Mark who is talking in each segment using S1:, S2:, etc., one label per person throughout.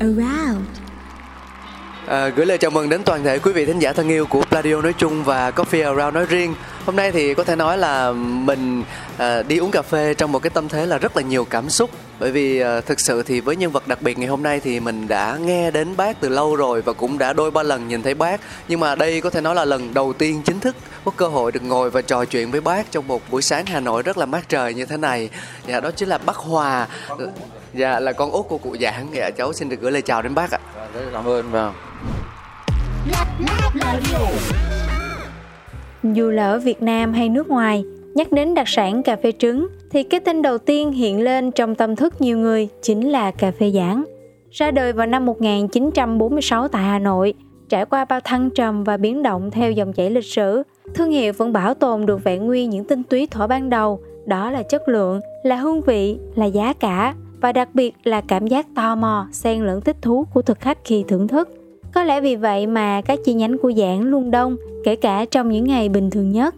S1: around
S2: À, gửi lời chào mừng đến toàn thể quý vị thính giả thân yêu của Pladio nói chung và Coffee Around nói riêng. Hôm nay thì có thể nói là mình à, đi uống cà phê trong một cái tâm thế là rất là nhiều cảm xúc. Bởi vì à, thực sự thì với nhân vật đặc biệt ngày hôm nay thì mình đã nghe đến bác từ lâu rồi và cũng đã đôi ba lần nhìn thấy bác. Nhưng mà đây có thể nói là lần đầu tiên chính thức có cơ hội được ngồi và trò chuyện với bác trong một buổi sáng Hà Nội rất là mát trời như thế này. Dạ đó chính là bác Hòa. Dạ là con út của cụ Giảng. Dạ cháu xin được gửi lời chào đến bác ạ.
S3: rất cảm ơn và
S4: dù là ở Việt Nam hay nước ngoài, nhắc đến đặc sản cà phê trứng thì cái tên đầu tiên hiện lên trong tâm thức nhiều người chính là cà phê giảng. Ra đời vào năm 1946 tại Hà Nội, trải qua bao thăng trầm và biến động theo dòng chảy lịch sử, thương hiệu vẫn bảo tồn được vẹn nguyên những tinh túy thuở ban đầu, đó là chất lượng, là hương vị, là giá cả và đặc biệt là cảm giác tò mò, xen lẫn thích thú của thực khách khi thưởng thức. Có lẽ vì vậy mà các chi nhánh của giảng luôn đông, kể cả trong những ngày bình thường nhất.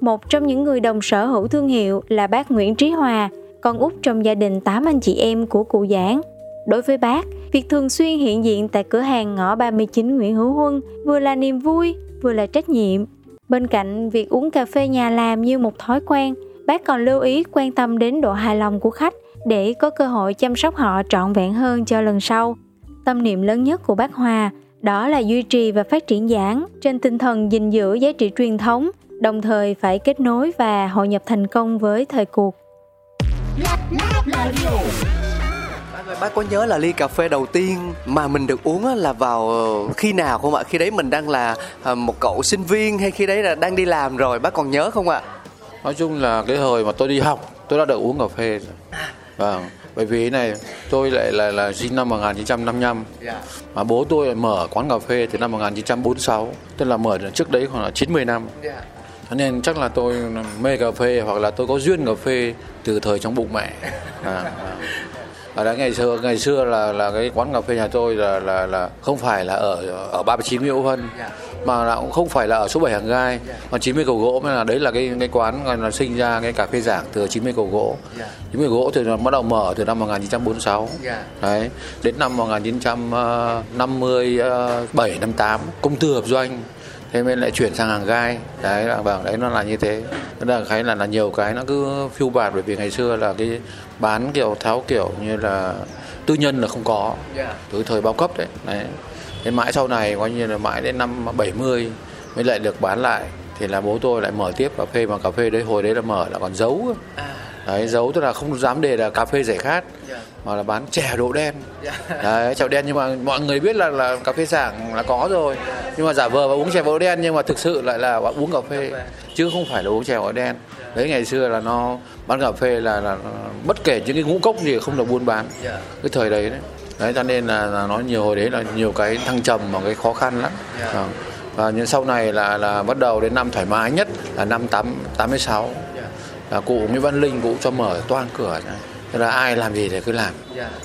S4: Một trong những người đồng sở hữu thương hiệu là bác Nguyễn Trí Hòa, con út trong gia đình 8 anh chị em của cụ giảng. Đối với bác, việc thường xuyên hiện diện tại cửa hàng ngõ 39 Nguyễn Hữu Huân vừa là niềm vui, vừa là trách nhiệm. Bên cạnh việc uống cà phê nhà làm như một thói quen, bác còn lưu ý quan tâm đến độ hài lòng của khách để có cơ hội chăm sóc họ trọn vẹn hơn cho lần sau. Tâm niệm lớn nhất của bác Hòa đó là duy trì và phát triển giảng trên tinh thần gìn giữ giá trị truyền thống, đồng thời phải kết nối và hội nhập thành công với thời cuộc.
S2: Bác có nhớ là ly cà phê đầu tiên mà mình được uống là vào ờ, khi nào không ạ? Khi đấy mình đang là ờ, một cậu sinh viên hay khi đấy là đang đi làm rồi, bác còn nhớ không ạ?
S3: nói chung là cái hồi mà tôi đi học tôi đã được uống cà phê rồi. vâng bởi vì thế này tôi lại là là sinh năm 1955 mà bố tôi lại mở quán cà phê từ năm 1946 tức là mở trước đấy khoảng là 90 năm. Cho nên chắc là tôi mê cà phê hoặc là tôi có duyên cà phê từ thời trong bụng mẹ. À, à. ở đấy ngày xưa ngày xưa là là cái quán cà phê nhà tôi là là là không phải là ở ở 39 Nguyễn Hữu Hân mà là cũng không phải là ở số 7 hàng gai, mà 90 cầu gỗ mới là đấy là cái cái quán gọi là sinh ra cái cà phê giảng từ 90 cầu gỗ. 90 cầu gỗ thì nó bắt đầu mở từ năm 1946 đấy, đến năm 1957 58 công tư hợp doanh, thế mới lại chuyển sang hàng gai. Đấy, là vâng đấy, nó là như thế. Tức là cái là là nhiều cái nó cứ phiêu bạt, bởi vì ngày xưa là cái bán kiểu tháo kiểu như là tư nhân là không có. Từ thời bao cấp đấy đấy đến mãi sau này coi như là mãi đến năm 70 mới lại được bán lại. Thì là bố tôi lại mở tiếp cà phê mà cà phê đấy hồi đấy là mở là còn giấu. Cơ. đấy giấu tức là không dám để là cà phê giải khát mà là bán chè độ đen. Đấy chè đen nhưng mà mọi người biết là là cà phê sảng là có rồi. Nhưng mà giả vờ và uống chè độ đen nhưng mà thực sự lại là uống cà phê chứ không phải là uống chè độ đen. Đấy ngày xưa là nó bán cà phê là, là bất kể những cái ngũ cốc gì không được buôn bán. Cái thời đấy đấy đấy cho nên là, là nó nhiều hồi đấy là nhiều cái thăng trầm và cái khó khăn lắm. Vâng. và nhưng sau này là là bắt đầu đến năm thoải mái nhất là năm tám tám mươi sáu. Là cụ Nguyễn Văn Linh cụ cho mở toan cửa. Thế là ai làm gì thì cứ làm.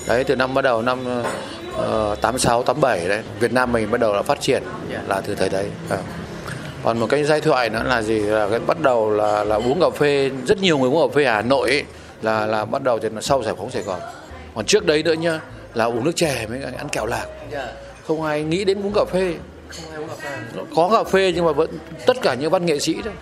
S3: Đấy từ năm bắt đầu năm uh, 86 87 đấy Việt Nam mình bắt đầu là phát triển là từ thời đấy. Vâng. còn một cái giai thoại nữa là gì? Là cái bắt đầu là là uống cà phê rất nhiều người uống cà phê Hà Nội ấy, là là bắt đầu từ sau giải phóng Sài Gòn. Còn trước đấy nữa nhá là uống nước chè cả ăn kẹo lạc. Không ai nghĩ đến uống cà phê. Có cà phê nhưng mà vẫn tất cả những văn nghệ sĩ thôi.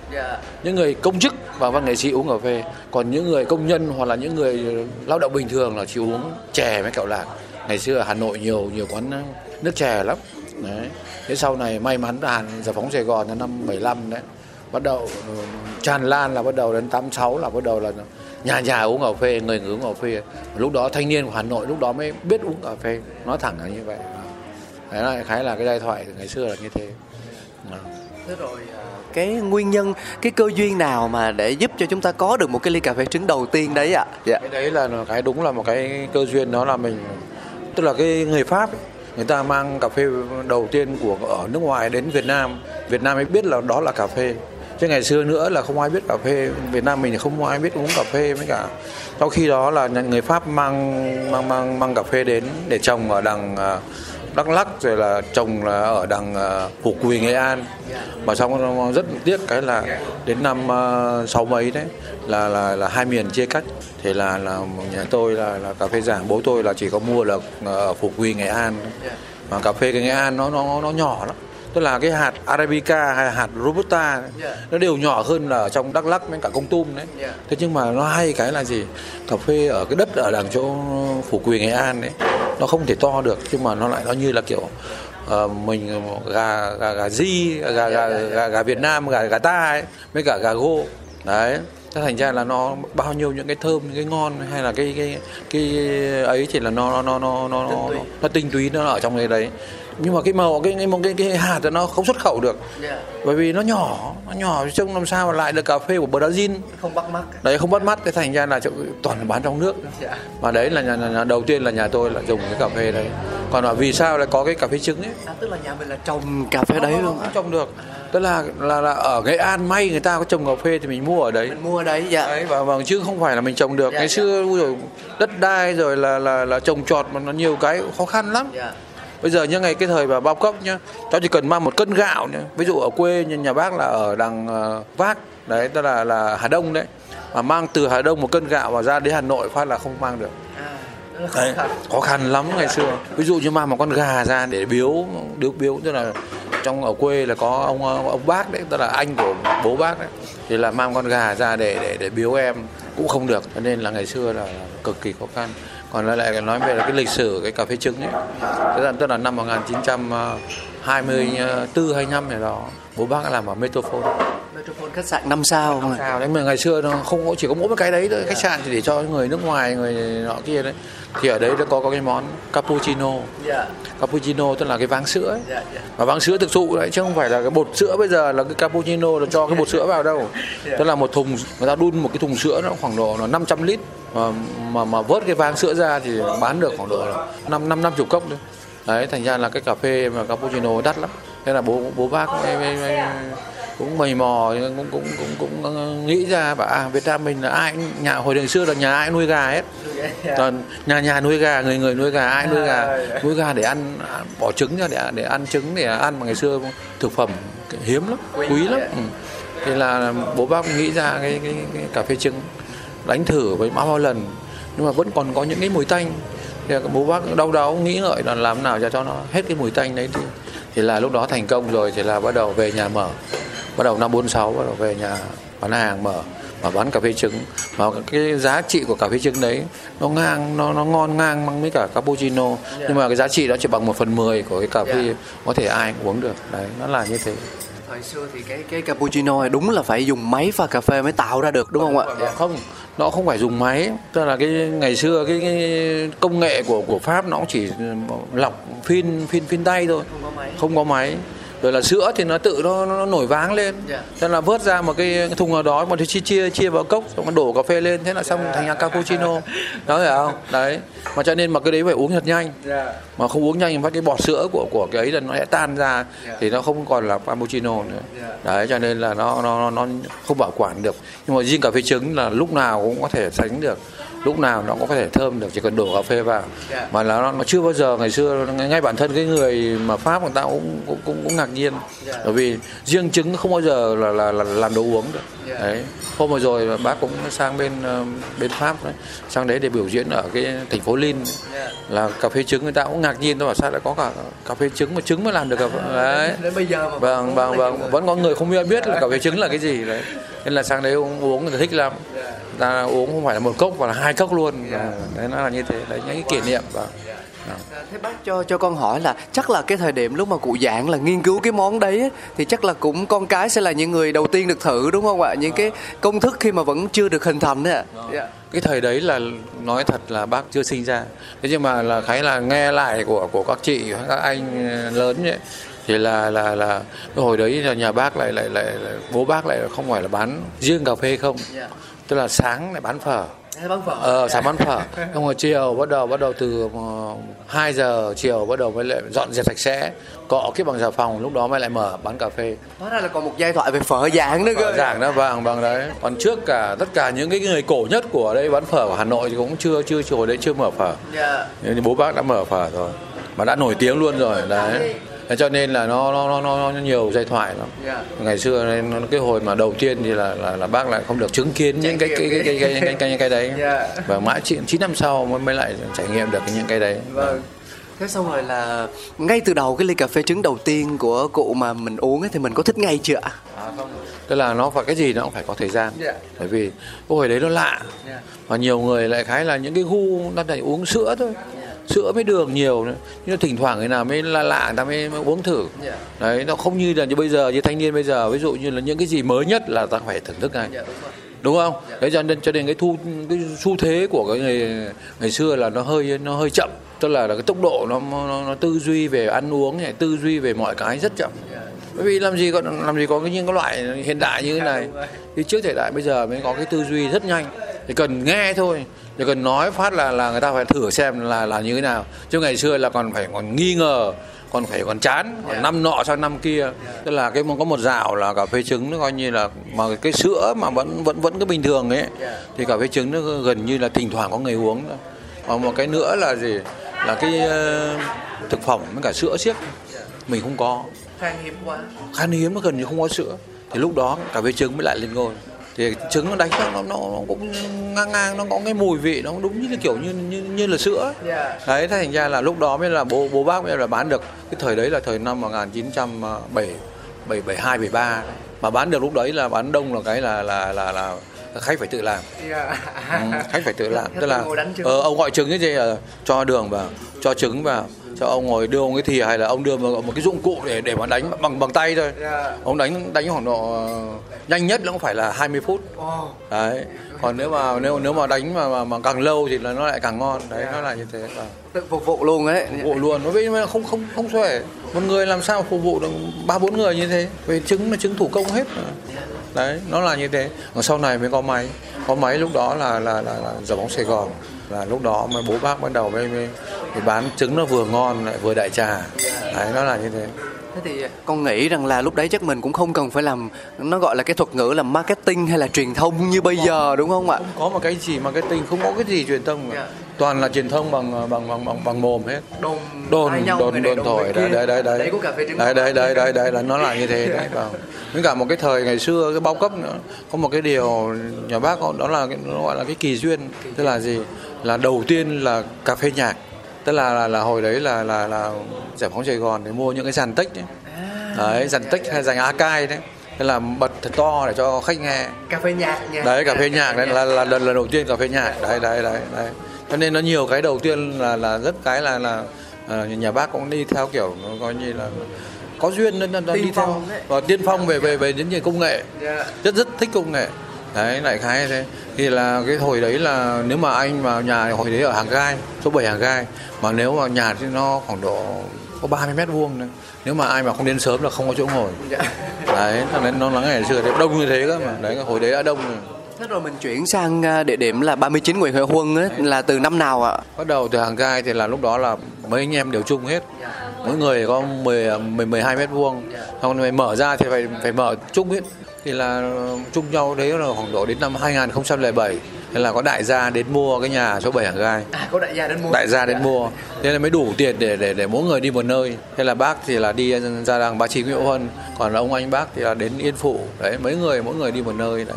S3: Những người công chức và văn nghệ sĩ uống cà phê. Còn những người công nhân hoặc là những người lao động bình thường là chỉ uống chè với kẹo lạc. Ngày xưa ở Hà Nội nhiều nhiều quán nước chè lắm. Đấy. Thế sau này may mắn Hàn giải phóng Sài Gòn năm 75 đấy. Bắt đầu ừ, tràn lan là bắt đầu đến 86 là bắt đầu là nhà nhà uống cà phê người người uống cà phê lúc đó thanh niên của Hà Nội lúc đó mới biết uống cà phê nói thẳng là như vậy đấy là khái là cái giai thoại ngày xưa là như thế Đó.
S2: Thế rồi à, cái nguyên nhân cái cơ duyên nào mà để giúp cho chúng ta có được một cái ly cà phê trứng đầu tiên đấy ạ? Dạ.
S3: cái đấy là cái đúng là một cái cơ duyên đó là mình tức là cái người Pháp ấy, người ta mang cà phê đầu tiên của ở nước ngoài đến Việt Nam Việt Nam mới biết là đó là cà phê chứ ngày xưa nữa là không ai biết cà phê. Việt Nam mình thì không ai biết uống cà phê mới cả. Sau khi đó là người Pháp mang mang mang mang cà phê đến để trồng ở đằng ờ, Đắk Lắk, rồi là trồng là ở đằng ờ, Phủ Quỳ, Nghệ An. Mà xong rất tiếc cái là đến năm ờ, sáu mấy đấy là là là hai miền chia cắt. Thì là là nhà tôi là là cà phê giảng, bố tôi là chỉ có mua là ở Phủ Quỳ, Nghệ An. Mà cà phê cái Nghệ An nó nó nó nhỏ lắm tức là cái hạt arabica hay hạt robusta nó đều nhỏ hơn là ở trong đắk lắc với cả công tum đấy. Thế nhưng mà nó hay cái là gì? Cà phê ở cái đất ở đằng chỗ phủ quỳ nghệ an đấy nó không thể to được nhưng mà nó lại nó như là kiểu ờ, mình gà gà gà di gà gà gà, gà việt nam gà gà ta ấy với cả gà gô. Đấy thế thành ra là nó bao nhiêu những cái thơm những cái ngon hay là cái cái cái ấy thì là nó nó nó nó nó, nó, nó tinh túy nó ở trong cái đấy nhưng mà cái màu cái cái cái, cái hạt thì nó không xuất khẩu được bởi vì nó nhỏ nó nhỏ trông làm sao mà lại được cà phê của Brazil
S2: Không bắt mắt.
S3: đấy không bắt mắt cái thành ra là toàn bán trong nước
S2: Dạ.
S3: và đấy là nhà, nhà, đầu tiên là nhà tôi là dùng cái cà phê đấy còn là vì sao lại có cái cà phê trứng ấy
S2: À, tức là nhà mình là trồng cà phê đấy
S3: Không,
S2: luôn.
S3: không trồng được tức là là là ở Nghệ An may người ta có trồng cà phê thì mình mua ở đấy
S2: Mình mua ở đấy dạ.
S3: đấy và vâng chứ không phải là mình trồng được
S2: Dạ,
S3: ngày
S2: dạ.
S3: xưa dồi, đất đai rồi là là là trồng trọt mà nó nhiều cái khó khăn lắm
S2: Dạ.
S3: Bây giờ như ngày cái thời mà bao cấp nhá cháu chỉ cần mang một cân gạo nhá. Ví dụ ở quê nhà, bác là ở đằng ờ, vác đấy tức là là hà đông đấy. Mà mang từ hà đông một cân gạo mà ra đến hà nội phát là không mang được.
S2: À,
S3: đấy, khó khăn. lắm ngày xưa. Ví dụ như mang một con gà ra để biếu biếu biếu tức là trong ở quê là có ông ông bác đấy tức là anh của bố bác đấy. Thì là mang con gà ra để để để biếu em cũng không được. Cho nên là ngày xưa là cực kỳ khó khăn còn lại lại nói về là cái lịch sử cái cà phê trứng ấy. Tức là, tức là năm 1924 25 này đó bố bác làm ở Metropole.
S2: Metropole khách sạn 5 sao không ạ?
S3: sao đấy mà ngày xưa nó không có chỉ có mỗi cái đấy thôi. Khách sạn thì để cho người nước ngoài người nọ kia đấy thì ở đấy nó có có cái món cappuccino
S2: Dạ.
S3: cappuccino tức là cái váng sữa ấy.
S2: Dạ, dạ.
S3: và váng sữa thực thụ đấy chứ không phải là cái bột sữa bây giờ là cái cappuccino là cho cái bột sữa vào đâu tức là một thùng người ta đun một cái thùng sữa nó khoảng độ là 500 lít mà mà mà vớt cái váng sữa ra thì bán được khoảng độ là năm năm năm chục cốc thôi đấy thành ra là cái cà phê mà cappuccino đắt lắm thế là bố bố bác mới, mới, mới, cũng mầy mò cũng cũng cũng cũng nghĩ ra bảo à Việt Nam mình là ai nhà hồi đường xưa là nhà ai nuôi gà hết. Còn nhà nhà nuôi gà người người nuôi gà ai nuôi gà. Nuôi gà để ăn à, bỏ trứng ra để để ăn trứng để ăn mà ngày xưa thực phẩm hiếm lắm quý lắm. Ừ. thế là bố bác nghĩ ra cái, cái, cái cà phê trứng đánh thử với bao bao lần nhưng mà vẫn còn có những cái mùi tanh. Thì bố bác đau đáu nghĩ ngợi là làm nào cho cho nó hết cái mùi tanh đấy thì thì là lúc đó thành công rồi thì là bắt đầu về nhà mở bắt đầu năm 46 bắt đầu về nhà bán hàng mở mà bán cà phê trứng mà cái giá trị của cà phê trứng đấy nó ngang nó nó ngon ngang bằng với cả cappuccino nhưng mà cái giá trị đó chỉ bằng một phần mười của cái cà phê
S2: Dạ.
S3: có thể ai cũng uống được đấy nó là như thế
S2: Thời xưa thì cái cái cappuccino này đúng là phải dùng máy pha cà phê mới tạo ra được đúng không ạ?
S3: Dạ. không nó không phải dùng máy tức là cái ngày xưa cái, cái công nghệ của của pháp nó cũng chỉ lọc phin phin phin tay thôi
S2: Không có máy.
S3: không có máy rồi là sữa thì nó tự nó, nó nổi váng lên.
S2: Dạ.
S3: thế là vớt ra một cái thùng nào đó mà thì chia chia chia vào cốc xong nó đổ cà phê lên. Thế là xong thành ra cappuccino. Đó hiểu không? Đấy. Mà cho nên mà cái đấy phải uống thật nhanh.
S2: Dạ.
S3: mà không uống nhanh thì phát cái bọt sữa của của cái ấy là nó sẽ tan ra thì nó không còn là cappuccino nữa. Đấy cho nên là nó nó nó không bảo quản được. Nhưng mà riêng cà phê trứng là lúc nào cũng có thể sánh được lúc nào nó cũng có thể thơm được chỉ cần đổ cà phê vào.
S2: Dạ.
S3: mà là nó, nó chưa bao giờ ngày xưa ngay bản thân cái người mà pháp người ta cũng cũng cũng, cũng ngạc nhiên. Bởi vì riêng trứng không bao giờ là là, là làm đồ uống được. Đấy. Hôm vừa rồi bác cũng sang bên ờ, bên pháp đấy sang đấy để biểu diễn ở cái thành phố Lin là cà phê trứng người ta cũng ngạc nhiên tôi bảo sao lại có cả cà phê trứng mà trứng mới làm được cà phê? Đấy.
S2: Đến bây giờ mà
S3: vâng vâng vâng. vẫn có người không biết biết là cà phê trứng là cái gì đấy. Nên là sang đấy uống, uống người ta thích lắm ta uống không phải là một cốc mà là hai cốc luôn. Đấy nó là như thế đấy những cái kỷ niệm và
S2: À, thế bác cho cho con hỏi là chắc là cái thời điểm lúc mà cụ giảng là nghiên cứu cái món đấy thì chắc là cũng con cái sẽ là những người đầu tiên được thử đúng không ạ? Những cái công thức khi mà vẫn chưa được hình thành đấy ạ dạ.
S3: cái thời đấy là nói thật là bác chưa sinh ra. Thế nhưng mà là khái là nghe lại của của các chị các anh lớn ấy, thì là là là hồi đấy là nhà bác lại lại lại, lại bố bác lại không phải là bán riêng cà phê không.
S2: Dạ.
S3: Tức là sáng lại bán phở.
S2: Bán phở.
S3: Ờ sáng bán phở. Xong rồi chiều bắt đầu bắt đầu từ uh, 2 giờ chiều bắt đầu mới lại dọn dẹp sạch sẽ. Cọ cái bằng xà phòng lúc đó mới lại mở bán cà phê.
S2: Hóa ra là còn một giai thoại về phở giảng nữa cơ.
S3: Giảng đó vàng bằng đấy. Còn trước cả tất cả những cái người cổ nhất của đây bán phở ở Hà Nội thì cũng chưa chưa hồi đấy chưa mở phở.
S2: Dạ.
S3: Nhưng bố bác đã mở phở rồi mà đã nổi tiếng luôn rồi đấy Thế cho nên là nó nó nó nó, nó nhiều giai thoại lắm
S2: dạ
S3: ngày xưa nên nó- cái hồi mà đầu tiên thì là là, là bác lại không được chứng kiến những cái cái cái cái cái cái, cái, cái đấy
S2: Dạ.
S3: và mãi chín chín năm sau mới mới lại trải nghiệm được những cái đấy
S2: Vâng. Thế xong rồi là ngay từ đầu cái ly cà phê trứng đầu tiên của cụ mà mình uống ấy thì mình có thích ngay chưa ạ?
S3: tức là nó phải cái gì nó cũng phải có thời gian
S2: Dạ.
S3: bởi vì cái hồi đấy nó lạ
S2: Dạ.
S3: và nhiều người lại khái là những cái gu nó phải uống sữa thôi sữa với đường nhiều nữa. Nhưng thỉnh thoảng người nào mới lạ lạ người ta mới, mới uống thử.
S2: Dạ.
S3: đấy nó không như là như bây giờ như thanh niên bây giờ. Ví dụ như là những cái gì mới nhất là ta phải thưởng thức ngay.
S2: Dạ đúng
S3: đúng không? Đấy cho nên cho nên cái thu cái xu thế của cái ngày ngày xưa là nó hơi nó hơi chậm. Tức là, là cái tốc độ nó, nó nó tư duy về ăn uống này tư duy về mọi cái rất chậm. Bởi vì làm gì có làm gì có cái những cái loại hiện đại như thế này. thì trước thời đại bây giờ mới có cái tư duy rất nhanh chỉ cần nghe thôi. Chỉ cần nói phát là là người ta phải thử xem là là như thế nào. Chứ ngày xưa là còn phải còn nghi ngờ còn phải còn chán còn năm nọ sang năm kia. Tức là cái có một dạo là cà phê trứng nó coi như là mà cái sữa mà vẫn vẫn vẫn cái bình thường ấy thì cà phê trứng nó gần như là thỉnh thoảng có người uống thôi. Và một cái nữa là gì? Là cái ờ, thực phẩm với cả sữa siếc. Mình không có.
S2: Khan hiếm quá.
S3: khan hiếm nó gần như không có sữa. Thì lúc đó cà phê trứng mới lại lên ngôi thì trứng nó đánh nó, nó, nó cũng ngang ngang nó có cái mùi vị nó đúng như là kiểu như như, như là sữa.
S2: Dạ.
S3: đấy thế thành ra là lúc đó mới là bố bố bác mới là bán được. Cái thời đấy là thời năm 1907 72 73 mà bán được lúc đấy là bán đông là cái là là là là khách phải tự làm.
S2: Dạ.
S3: Ừ, khách phải tự làm. Tức là ờ, ông gọi trứng cái gì là cho đường vào cho trứng vào cho ông ngồi đưa ông cái thìa hay là ông đưa một, một cái dụng cụ để để mà đánh bằng bằng tay thôi
S2: Dạ.
S3: ông đánh đánh khoảng độ nhanh nhất nó cũng phải là 20 phút
S2: Ồ.
S3: đấy còn nếu mà nếu nếu mà đánh mà mà, mà càng lâu thì là nó lại càng ngon đấy nó là như thế Vâng.
S2: Tự phục vụ luôn ấy.
S3: phục vụ luôn nó vì không không không xuể một người làm sao phục vụ được ba bốn người như thế vì trứng là trứng thủ công hết mà đấy nó là như thế. Còn sau này mới có máy. Có máy lúc đó là là là, là giải bóng Sài Gòn. Là lúc đó mà bố bác bắt đầu mới, mới, mới bán trứng nó vừa ngon lại vừa đại trà. Đấy nó là như thế.
S2: Thế thì con nghĩ rằng là lúc đấy chắc mình cũng không cần phải làm nó gọi là cái thuật ngữ là marketing hay là truyền thông như bây giờ đúng không ạ?
S3: không có một cái gì marketing không có cái gì truyền thông cả.
S2: Dạ.
S3: toàn là truyền thông bằng bằng bằng bằng, bằng mồm hết.
S2: Đồn
S3: đồn
S2: nhau,
S3: đồn đồn
S2: đồn
S3: thổi đấy đấy đấy đấy.
S2: Đấy
S3: đấy đấy đấy đấy đấy là nó là như thế đấy vâng với cả một cái thời ngày xưa cái bao cấp nữa có một cái điều nhà bác đó là nó gọi là cái kỳ duyên. Tức là gì? Là đầu tiên là cà phê nhạc tức là là, là hồi đấy là là là giải phóng Sài Gòn để mua những cái dàn tích ấy. đấy dàn tích hay dàn Akai đấy. Thế là bật thật to để cho khách nghe.
S2: Cà phê nhạc nha.
S3: đấy cà phê nhạc đấy là là lần lần đầu tiên cà phê nhạc. Đấy đấy đấy đấy. Cho nên nó nhiều cái đầu tiên là là rất cái là là ờ, nhà bác cũng đi theo kiểu nó coi như là có duyên nên nó, đi theo. và tiên phong về về về những công nghệ.
S2: Dạ.
S3: rất rất thích công nghệ đấy lại khái thế. Thì là cái hồi đấy là nếu mà anh vào nhà hồi đấy ở hàng gai số 7 hàng gai mà nếu mà nhà thì nó khoảng độ có 30 mét vuông nữa nếu mà ai mà không đến sớm là không có chỗ ngồi.
S2: Dạ.
S3: đấy nên nó là ngày xưa đấy đông như thế cơ mà. Đấy hồi đấy đã đông rồi
S2: Thế rồi mình chuyển sang à, địa điểm là 39 Nguyễn Huệ Huân ấy, là từ năm nào ạ?
S3: bắt đầu từ hàng gai thì là lúc đó là mấy anh em đều chung hết. Mỗi người có 10 10 12 mét vuông. Xong rồi mở ra thì phải phải mở chung hết thì là chung nhau đấy là khoảng độ đến năm 2007 thế là có đại gia đến mua cái nhà số 7 hàng gai.
S2: À, có đại gia đến mua.
S3: đại gia đến mua. Thế là mới đủ tiền để để để mỗi người đi một nơi. Thế là bác thì là đi ra đằng ba chín Nguyễn Huân. Còn ông anh bác thì là đến Yên Phụ. Đấy mấy người mỗi người đi một nơi đấy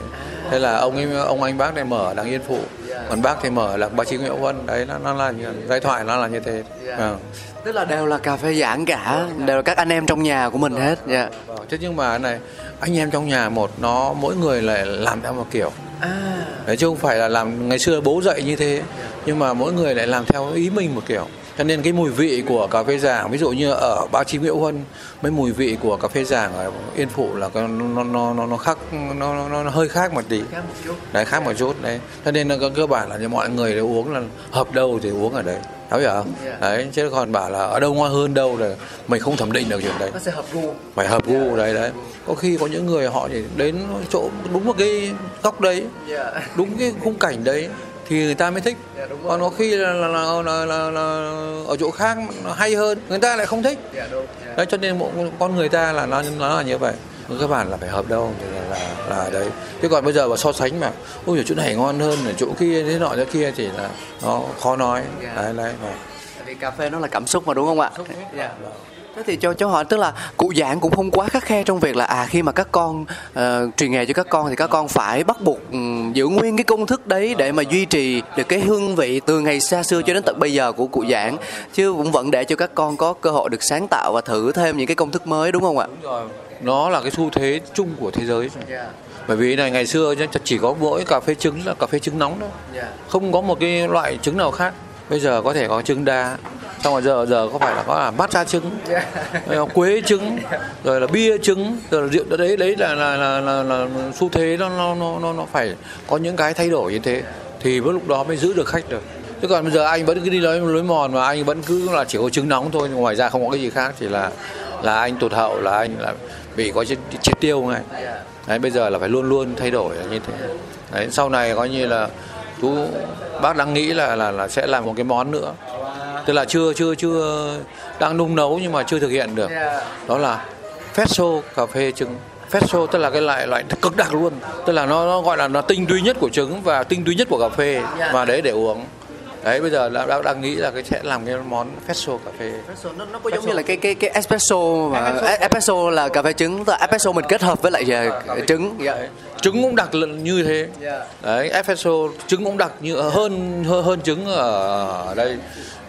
S3: thế là ông ấy ông anh bác này mở ở đằng Yên Phụ. Còn bác thì mở đằng ba chín Nguyễn Huân đấy nó, nó là giai thoại nó là như thế. Vâng.
S2: Tức là đều là cà phê giảng cả, đều là các anh em trong nhà của mình hết. Dạ.
S3: Vâng, thế nhưng mà này anh em trong nhà một nó mỗi người lại làm theo một kiểu.
S2: À,
S3: đấy chứ không phải là làm ngày xưa bố dạy như thế nhưng mà mỗi người lại làm theo ý mình một kiểu cho nên cái mùi vị của cà phê giảng ví dụ như ở ba chi Nguyễn Huân mấy mùi vị của cà phê giảng ở Yên Phụ là nó nó nó nó khác nó, nó, nó hơi khác một tí đấy khác một chút đấy cho nên là cơ bản là mọi người đều uống là hợp đâu thì uống ở đấy hiểu không? Yeah. Đấy, chứ còn bảo là ở đâu ngon hơn đâu là mình không thẩm định được chuyện đấy.
S2: Nó sẽ hợp gu.
S3: Phải hợp gu yeah. đấy đấy. Có khi có những người họ chỉ đến chỗ đúng một cái góc đấy, yeah. đúng cái khung cảnh đấy thì người ta mới thích. Yeah, còn có khi là là, là, là, là, là ở chỗ khác nó hay hơn người ta lại không thích. Yeah, đúng. Yeah. đấy cho nên một con người ta là nó nó là như vậy. Các bạn là phải hợp đâu thì là, là là đấy. Chứ còn bây giờ mà so sánh mà ôi chỗ này ngon hơn ở chỗ kia thế nọ thế kia thì là nó khó nói. Yeah. đấy đấy mà.
S2: Vì cà phê nó là cảm xúc mà đúng không ạ? Yeah. Thế thì cho cháu hỏi tức là cụ giảng cũng không quá khắc khe trong việc là à khi mà các con uh, truyền nghề cho các con thì các con phải bắt buộc um, giữ nguyên cái công thức đấy để mà duy trì được cái hương vị từ ngày xa xưa cho đến tận bây giờ của cụ giảng chứ cũng vẫn để cho các con có cơ hội được sáng tạo và thử thêm những cái công thức mới đúng không ạ? Đúng rồi.
S3: Nó là cái xu thế chung của thế giới. Yeah bởi vì này ngày xưa chỉ có mỗi cà phê trứng là cà phê trứng nóng thôi yeah. không có một cái loại trứng nào khác bây giờ có thể có trứng đá xong rồi giờ giờ có phải là có là matcha trứng yeah. quế trứng rồi là bia trứng rồi là rượu đấy đấy là là là, là, là xu thế nó nó nó nó phải có những cái thay đổi như thế thì lúc đó mới giữ được khách được. Chứ còn bây giờ anh vẫn cứ đi lối lối mòn mà anh vẫn cứ là chỉ có trứng nóng thôi ngoài ra không có cái gì khác thì là là anh tụt hậu là anh là bị có triệt tiêu ngay. Đấy bây giờ là phải luôn luôn thay đổi như thế. Đấy sau này coi như là chú bác đang nghĩ là là là sẽ làm một cái món nữa tức là chưa chưa chưa đang nung nấu nhưng mà chưa thực hiện được. Đó là fesso cà phê trứng. Fesso tức là cái loại loại cực đặc luôn. Tức là nó, nó gọi là nó tinh túy nhất của trứng và tinh túy nhất của cà phê và đấy để uống. Đấy bây giờ đang đang nghĩ là cái sẽ làm cái món espresso cà phê.
S2: Espresso nó, nó có giống như là cái cái cái espresso mà espresso, espresso là cà phê trứng tức espresso mình kết hợp với lại à, trứng.
S3: dạ. trứng cũng đặc như thế. Yeah. đấy espresso trứng cũng đặc như hơn hơn, hơn trứng ở đây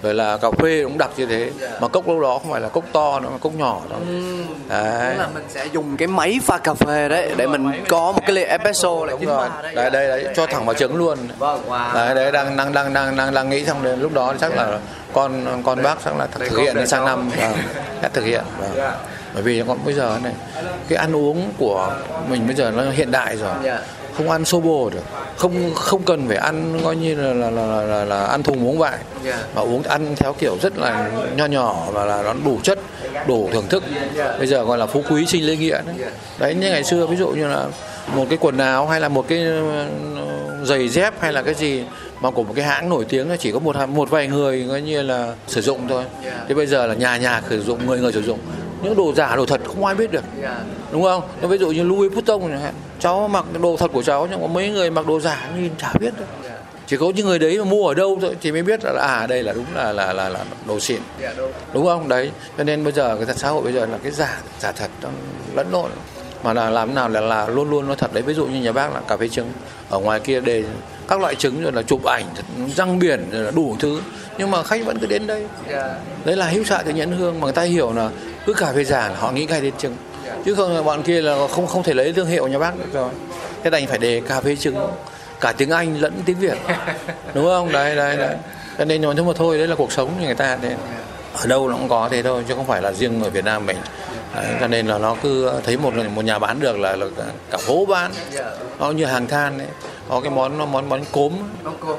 S3: rồi là cà phê cũng đặc như thế. Mà cốc lúc đó không phải là cốc to nữa mà cốc nhỏ đó
S2: ừ. đấy. Là mình sẽ dùng cái máy pha cà phê đấy để mình có một cái ly espresso
S3: là đúng rồi. đấy. Đây đấy cho thẳng vào trứng luôn. Vâng wow. đấy đấy đang đang đang đang đang đang nghĩ xong đến lúc đó chắc là con con bác chắc là thực hiện đến sang năm. Vâng, sẽ thực hiện. Vâng. Bởi vì còn bây giờ này cái ăn uống của mình bây giờ nó hiện đại rồi. Dạ không ăn xô bồ được. Không không cần phải ăn coi như là là, là, là, là ăn thùng uống vải. Yeah. mà uống ăn theo kiểu rất là nho nhỏ và là nó đủ chất đủ thưởng thức. Bây giờ gọi là phú quý sinh lễ nghĩa đấy. Đấy như ngày xưa ví dụ như là một cái quần áo hay là một cái ờ, giày dép hay là cái gì mà của một cái hãng nổi tiếng là chỉ có một một vài người coi như là sử dụng thôi. Thế bây giờ là nhà nhà sử dụng người người sử dụng những đồ giả đồ thật không ai biết được. Đúng không? Ví dụ như Louis Vuitton chẳng hạn. Cháu mặc đồ thật của cháu nhưng có mấy người mặc đồ giả nhìn chả biết đâu chỉ có những người đấy mà mua ở đâu thôi thì mới biết là à đây là đúng là là là, là đồ xịn. Đúng. Không? Đấy. Cho nên bây giờ cái thật xã hội bây giờ là cái giả giả thật nó lẫn lộn. Mà là làm nào là là luôn luôn nó thật đấy. Ví dụ như nhà bác là cà phê trứng ở ngoài kia đề các loại trứng rồi là chụp ảnh răng biển rồi là đủ thứ. Nhưng mà khách vẫn cứ đến đây. Đấy là hữu xạ từ nhẫn hương mà người ta hiểu là cứ cà phê giả họ nghĩ ngay đến trứng. Chứ không bọn kia là không không thể lấy thương hiệu nhà bác được rồi. Thế đành phải đề cà phê trứng cả tiếng anh lẫn tiếng việt. Đúng không? Đấy đấy đấy. Cho nên nhưng mà thôi đấy là cuộc sống của người ta. Đấy ở đâu nó cũng có thế thôi chứ không phải là riêng ở Việt Nam mình đấy, cho nên là nó cứ thấy một một nhà bán được là, là cả phố bán. Nó như hàng than đấy có cái món món món cốm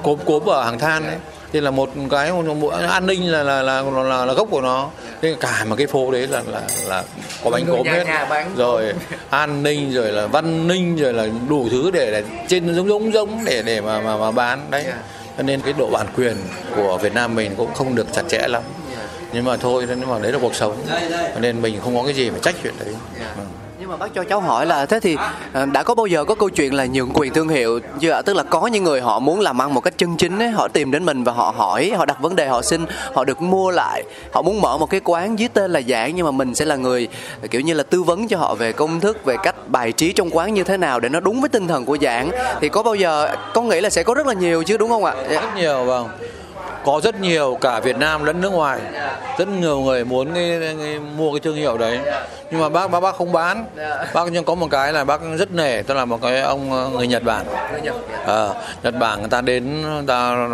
S3: cốm cốm ở hàng than đấy thì là một cái một, một, an ninh là là, là là là gốc của nó. Thế cả một cái phố đấy là là là có bánh cốm hết. rồi an ninh rồi là văn ninh rồi là đủ thứ để, để trên giống giống giống để để mà mà, mà bán. Đấy. Dạ. cho nên cái độ bản quyền của Việt Nam mình cũng không được chặt chẽ lắm. Nhưng mà thôi nhưng mà đấy là cuộc sống. Nên mình không có cái gì phải trách chuyện đấy. Ừ
S2: mà bác cho cháu hỏi là thế thì ờ, đã có bao giờ có câu chuyện là nhượng quyền thương hiệu chưa tức là có những người họ muốn làm ăn một cách chân chính ấy, họ tìm đến mình và họ hỏi họ đặt vấn đề họ xin họ được mua lại. Họ muốn mở một cái quán dưới tên là giảng nhưng mà mình sẽ là người kiểu như là tư vấn cho họ về công thức về cách bài trí trong quán như thế nào để nó đúng với tinh thần của giảng. Thì có bao giờ con nghĩ là sẽ có rất là nhiều chứ đúng không ạ?
S3: Rất nhiều vâng có rất nhiều cả Việt Nam lẫn nước ngoài. Rất nhiều người muốn cái, cái, mua cái thương hiệu đấy. Nhưng mà bác bác bác không bán. Bác nhưng có một cái là bác rất nể. Tức là một cái ông người Nhật Bản. À, Nhật Bản người ta đến người ta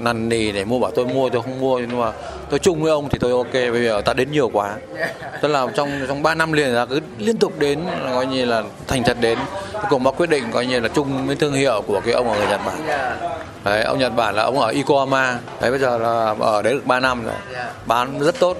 S3: năn nỉ để mua bảo tôi mua tôi không mua. Nhưng mà tôi chung với ông thì tôi ok bây giờ ta đến nhiều quá. Tức là trong trong 3 năm liền là cứ liên tục đến coi như là thành thật đến. Cuối cùng bác quyết định coi như là chung với thương hiệu của cái ông ở người Nhật Bản. Đấy ông Nhật Bản là ông ở Yokohama đấy bây giờ là ở đấy được 3 năm rồi. Bán rất tốt.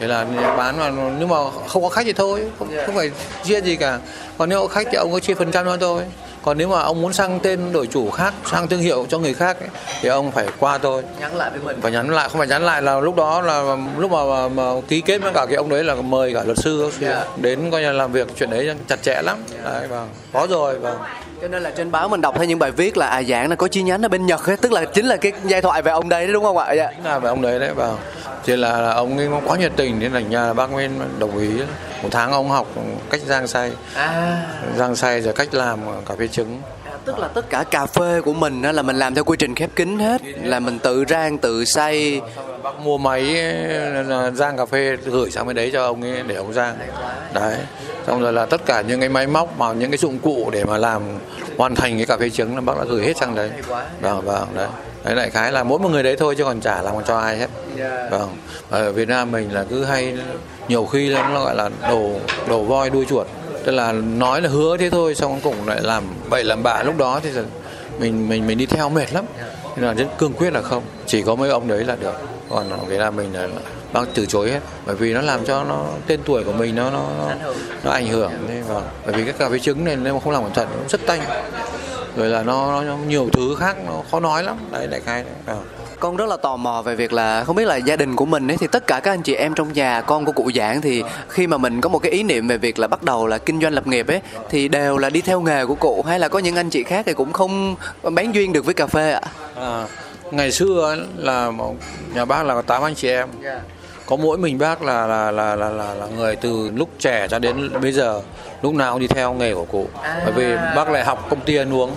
S3: Thế là bán mà nhưng mà không có khách thì thôi không, không phải chia gì cả. Còn nếu có khách thì ông có chia phần trăm cho tôi. Còn nếu mà ông muốn sang tên đổi chủ khác sang thương hiệu cho người khác ấy, thì ông phải qua tôi.
S2: Nhắn lại với mình.
S3: Phải nhắn lại không phải nhắn lại là lúc đó là lúc mà, mà, mà ký kết với cả cái ông đấy là mời cả luật sư
S2: Dạ.
S3: đến coi như làm việc chuyện đấy chặt chẽ lắm. Đấy vâng. Có rồi vâng
S2: cho nên là trên báo mình đọc thấy những bài viết là à giảng là có chi nhánh ở bên Nhật ấy, tức là chính là cái giai thoại về ông đây đấy đúng không ạ? Dạ.
S3: chính là về ông đấy đấy vâng chỉ là, là ông ấy quá nhiệt tình nên thành nhà là bác mới đồng ý. Một tháng ông học cách rang xay
S2: à.
S3: Rang xay rồi cách làm cà phê trứng
S2: tức là tất cả cà phê của mình là mình làm theo quy trình khép kín hết. Là mình tự rang, tự xay.
S3: Bác mua máy ờ, rang cà phê, gửi sang bên đấy cho ông ấy để ông rang. Đấy. Xong rồi là tất cả những cái máy móc mà những cái dụng cụ để mà làm, hoàn thành cái cà phê trứng là bác đã gửi hết sang đấy. Vâng vâng đấy. Đấy, đại khái là mỗi một người đấy thôi chứ còn chả làm cho ai hết. Vâng. Ở Việt Nam mình là cứ hay, nhiều khi là nó gọi là đồ đồ voi đuôi chuột tức là nói là hứa thế thôi xong cũng lại làm bậy làm bạ lúc đó thì mình mình mình đi theo mệt lắm. Nên là rất cương quyết là không chỉ có mấy ông đấy là được. Còn cái là mình là bác từ chối hết. Bởi vì nó làm cho nó tên tuổi của mình nó nó nó, nó ảnh hưởng. Thế và bởi vì các cà phê trứng này nếu mà không làm cẩn thận nó rất tanh. Rồi là nó, nó nhiều thứ khác nó khó nói lắm. Đấy đại khái đấy. À
S2: con rất là tò mò về việc là không biết là gia đình của mình ấy thì tất cả các anh chị em trong nhà con của cụ giảng thì khi mà mình có một cái ý niệm về việc là bắt đầu là kinh doanh lập nghiệp ấy thì đều là đi theo nghề của cụ hay là có những anh chị khác thì cũng không bán duyên được với cà phê ạ?
S3: À, ngày xưa là một- nhà bác là có tám anh chị em. Có mỗi mình bác là là là là là, là người từ lúc trẻ cho đến bây giờ lúc nào cũng đi theo nghề của cụ. Bởi vì bác lại học công ty ăn uống.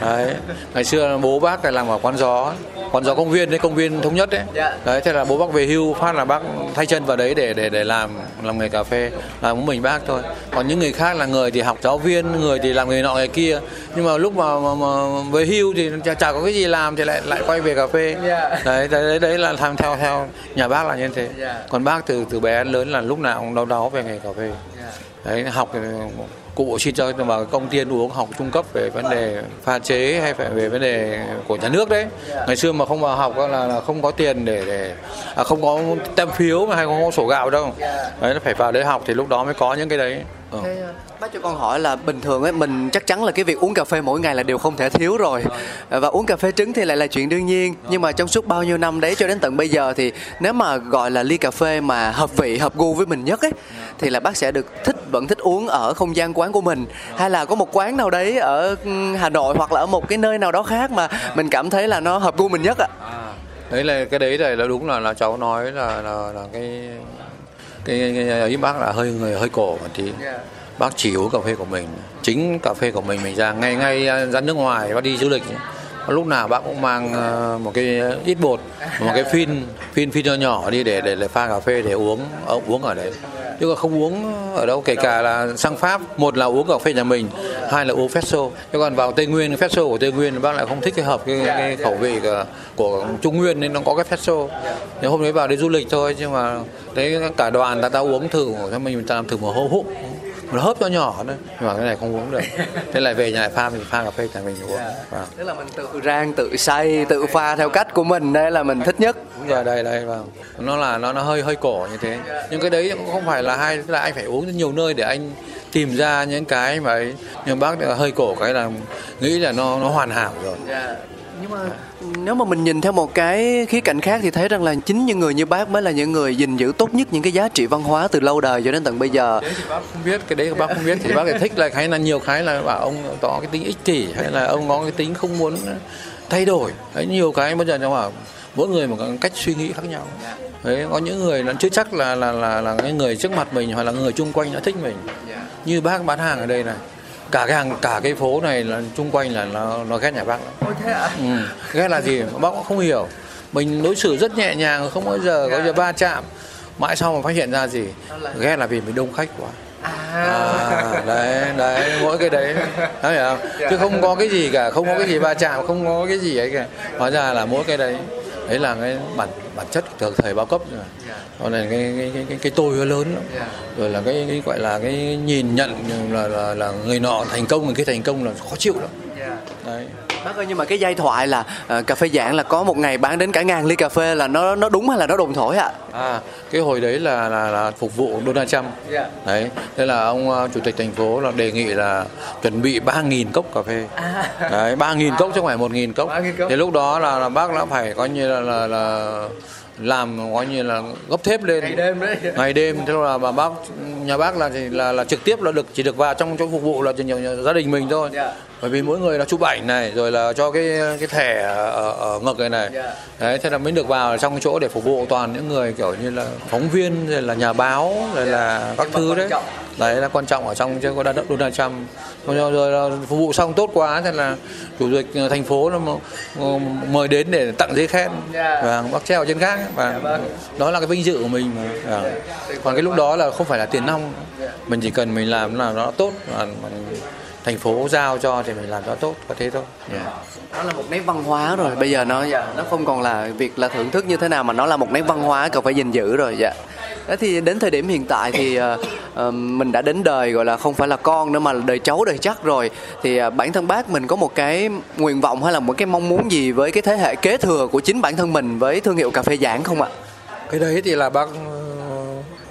S3: Đấy. Ngày xưa bố bác lại làm ở quán gió quán gió công viên đấy công viên thống nhất đấy đấy thế là bố bác về hưu phát là bác thay chân vào đấy để để để làm làm nghề cà phê là một mình bác thôi. Còn những người khác là người thì học giáo viên người thì làm người nọ người kia. Nhưng mà lúc mà, mà, mà về hưu thì chả, chả có cái gì làm thì lại lại quay về cà phê. Đấy đấy đấy, đấy là tham theo theo nhà bác là như thế. Còn bác từ từ bé đến lớn là lúc nào cũng đau đáu về nghề cà phê. Đấy học thì cụ xin cho vào công ty ăn uống học trung cấp về vấn đề pha chế hay phải về vấn đề của nhà nước đấy. Ngày xưa mà không vào học là, là không có tiền để để à, không có tem phiếu mà hay không có sổ gạo đâu. Đấy phải vào đấy học thì lúc đó mới có những cái đấy ừ.
S2: Thế, bác cho con hỏi là bình thường ấy mình chắc chắn là cái việc uống cà phê mỗi ngày là điều không thể thiếu rồi. Và uống cà phê trứng thì lại là chuyện đương nhiên. Nhưng mà trong suốt bao nhiêu năm đấy cho đến tận bây giờ thì nếu mà gọi là ly cà phê mà hợp vị hợp gu với mình nhất ấy thì là bác sẽ được thích vẫn thích uống ở không gian quán của mình. Hay là có một quán nào đấy ở ừ, Hà Nội hoặc là ở một cái nơi nào đó khác mà mình cảm thấy là nó hợp gu mình nhất ạ?
S3: Đấy là cái đấy là đúng là là cháu nói là là, là cái cái, cái ấy bác là hơi người hơi cổ một tí. Bác chỉ uống cà phê của mình chính cà phê của mình mình ra ngay ngay ra nước ngoài bác đi du lịch. Lúc nào bác cũng mang ờ, một cái ít bột một cái phin phin phin nhỏ nhỏ đi để để, để pha cà phê để uống ờ, uống ở đấy chứ còn không uống ở đâu kể cả là sang pháp một là uống cà phê nhà mình hai là uống Fesso chứ còn vào tây nguyên Fesso của tây nguyên bác lại không thích cái hợp cái, cái khẩu vị của, của trung nguyên nên nó có cái Fesso nếu hôm đấy vào đi du lịch thôi nhưng mà đấy cả đoàn ta ta uống thử cho mình ta làm thử một hô hụt một hớp nhỏ nhỏ thôi. Nhưng mà cái này không uống được. Thế lại về nhà lại pha mình pha cà phê nhà mình uống. Vâng.
S2: tức là mình tự rang tự xay tự pha theo cách của mình đây là mình thích nhất.
S3: Đúng rồi đây đây vâng. Nó là nó nó hơi hơi cổ như thế. Nhưng cái đấy cũng không phải là hay tức là anh phải uống nhiều nơi để anh tìm ra những cái mà ấy. nhưng bác là hơi cổ cái là nghĩ là nó nó hoàn hảo rồi
S2: nhưng mà nếu mà mình nhìn theo một cái khía cạnh khác thì thấy rằng là chính những người như bác mới là những người gìn giữ tốt nhất những cái giá trị văn hóa từ lâu đời cho đến tận bây giờ.
S3: Đấy thì bác không biết, cái đấy bác không biết thì bác lại thích là hay là nhiều cái là bảo ông có cái tính ích kỷ, hay là ông có cái tính không muốn thay đổi. Đấy, nhiều cái bây giờ nó bảo mỗi người một cách suy nghĩ khác nhau. Đấy, có những người nó chưa chắc là là là là cái người trước mặt mình hoặc là người chung quanh đã thích mình. Như bác bán hàng ở đây này cả cái hàng cả cái phố này là chung quanh là nó nó ghét nhà bác lắm.
S2: Ôi thế ạ?
S3: ừ. ghét là gì? Bác cũng không hiểu. Mình đối xử rất nhẹ nhàng không bao giờ có giờ va chạm. Mãi sau mà phát hiện ra gì? Ghét là vì mình đông khách quá. À, đấy đấy mỗi cái đấy. Thấy không? Chứ không có cái gì cả không có cái gì va chạm không có cái gì ấy cả. Hóa ra là mỗi cái đấy đấy là cái bản bản chất từ thời bao cấp rồi còn này cái cái cái cái, cái tôi nó lớn lắm. Rồi là cái, cái gọi là cái nhìn nhận là là, là người nọ thành công người kia thành công là khó chịu lắm. Đấy
S2: Bác ơi nhưng mà cái giai thoại là ờ, cà phê giảng là có một ngày bán đến cả ngàn ly cà phê là nó nó đúng hay là nó đồn thổi ạ?
S3: À, cái hồi đấy là là, là phục vụ Donald Trump. Đấy, thế là ông uh, chủ tịch thành phố là đề nghị là chuẩn bị 3.000 cốc cà phê. Đấy, 3.000 cốc chứ không phải 1.000 cốc. Thì lúc đó là, là bác đã phải coi như là là, là làm coi như là gấp thép lên ngày đêm đấy ngày đêm thế là bà bác nhà bác là thì là là trực tiếp là được chỉ được vào trong chỗ phục vụ là chỉ nhiều gia đình mình thôi bởi vì mỗi người là chụp ảnh này rồi là cho cái cái thẻ ở, ở ngực này này. Đấy thế là mới được vào trong cái chỗ để phục vụ toàn những người kiểu như là phóng viên rồi là nhà báo rồi là các thứ đấy. đấy là quan trọng ở trong chứ có đa Donald Trump. Rồi, rồi là phục vụ xong tốt quá thế là chủ tịch thành phố là mời đến để tặng giấy khen. Và bác treo trên gác và đó là cái vinh dự của mình à. còn cái lúc đó là không phải là tiền nong. Mình chỉ cần mình làm là nó tốt. Và thành phố giao cho thì mình làm cho tốt có thế thôi yeah.
S2: nó là một nét văn hóa rồi bây giờ nó nó không còn là việc là thưởng thức như thế nào mà nó là một nét văn hóa cần phải gìn giữ rồi dạ Thế thì đến thời điểm hiện tại thì uh, mình đã đến đời gọi là không phải là con nữa mà là đời cháu đời chắc rồi thì uh, bản thân bác mình có một cái nguyện vọng hay là một cái mong muốn gì với cái thế hệ kế thừa của chính bản thân mình với thương hiệu cà phê giảng không ạ?
S5: Cái đấy thì là bác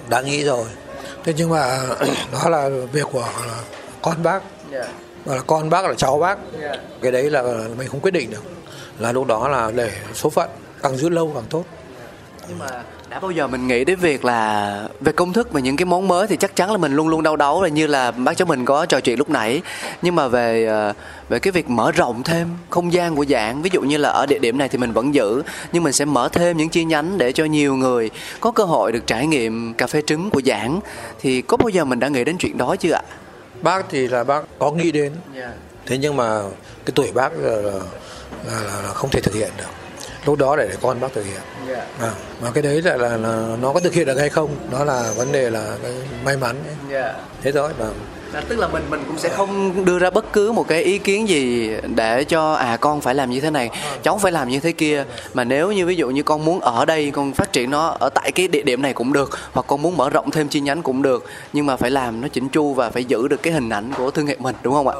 S5: đã nghĩ rồi. Thế nhưng mà đó là việc của con bác yeah. Dạ. là con bác là cháu bác yeah. Cái đấy là mình không quyết định được là lúc đó là để số phận càng giữ lâu càng tốt
S2: nhưng mà đã bao giờ mình nghĩ đến việc là về công thức và những cái món mới thì chắc chắn là mình luôn luôn đau đáu là như là bác cháu mình có trò chuyện lúc nãy nhưng mà về ờ, về cái việc mở rộng thêm không gian của dạng ví dụ như là ở địa điểm này thì mình vẫn giữ nhưng mình sẽ mở thêm những chi nhánh để cho nhiều người có cơ hội được trải nghiệm cà phê trứng của dạng thì có bao giờ mình đã nghĩ đến chuyện đó chưa ạ
S5: bác thì là bác có nghĩ đến yeah. thế nhưng mà cái tuổi bác là, là, là, là không thể thực hiện được lúc đó để, để con bác thực hiện yeah. à, mà cái đấy là, là, là nó có thực hiện được hay không đó là vấn đề là cái may mắn ấy. Yeah. thế thôi mà
S2: là tức là mình mình cũng sẽ không đưa ra bất cứ một cái ý kiến gì để cho à con phải làm như thế này cháu phải làm như thế kia mà nếu như ví dụ như con muốn ở đây con phát triển nó ở tại cái địa điểm này cũng được hoặc con muốn mở rộng thêm chi nhánh cũng được nhưng mà phải làm nó chỉnh chu và phải giữ được cái hình ảnh của thương hiệu mình đúng không ạ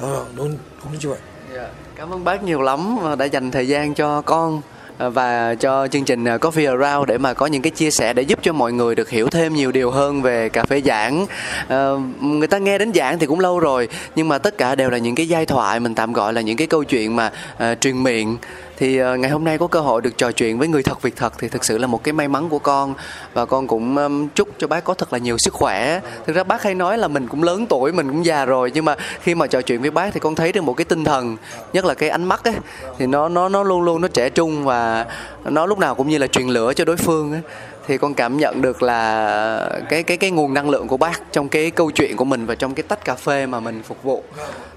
S5: ờ, đúng đúng như vậy
S2: dạ cảm ơn bác nhiều lắm đã dành thời gian cho con và cho chương trình à, Coffee Around để mà có những cái chia sẻ để giúp cho mọi người được hiểu thêm nhiều điều hơn về cà phê giảng. À, người ta nghe đến giảng thì cũng lâu rồi nhưng mà tất cả đều là những cái giai thoại mình tạm gọi là những cái câu chuyện mà à, truyền miệng thì uh, ngày hôm nay có cơ hội được trò chuyện với người thật việc thật thì thực sự là một cái may mắn của con. Và con cũng um, chúc cho bác có thật là nhiều sức khỏe. Thực ra bác hay nói là mình cũng lớn tuổi mình cũng già rồi nhưng mà khi mà trò chuyện với bác thì con thấy được một cái tinh thần nhất là cái ánh mắt ấy thì nó nó nó luôn luôn nó trẻ trung và nó lúc nào cũng như là truyền lửa cho đối phương ấy thì con cảm nhận được là cái cái cái nguồn năng lượng của bác trong cái câu chuyện của mình và trong cái tách cà phê mà mình phục vụ.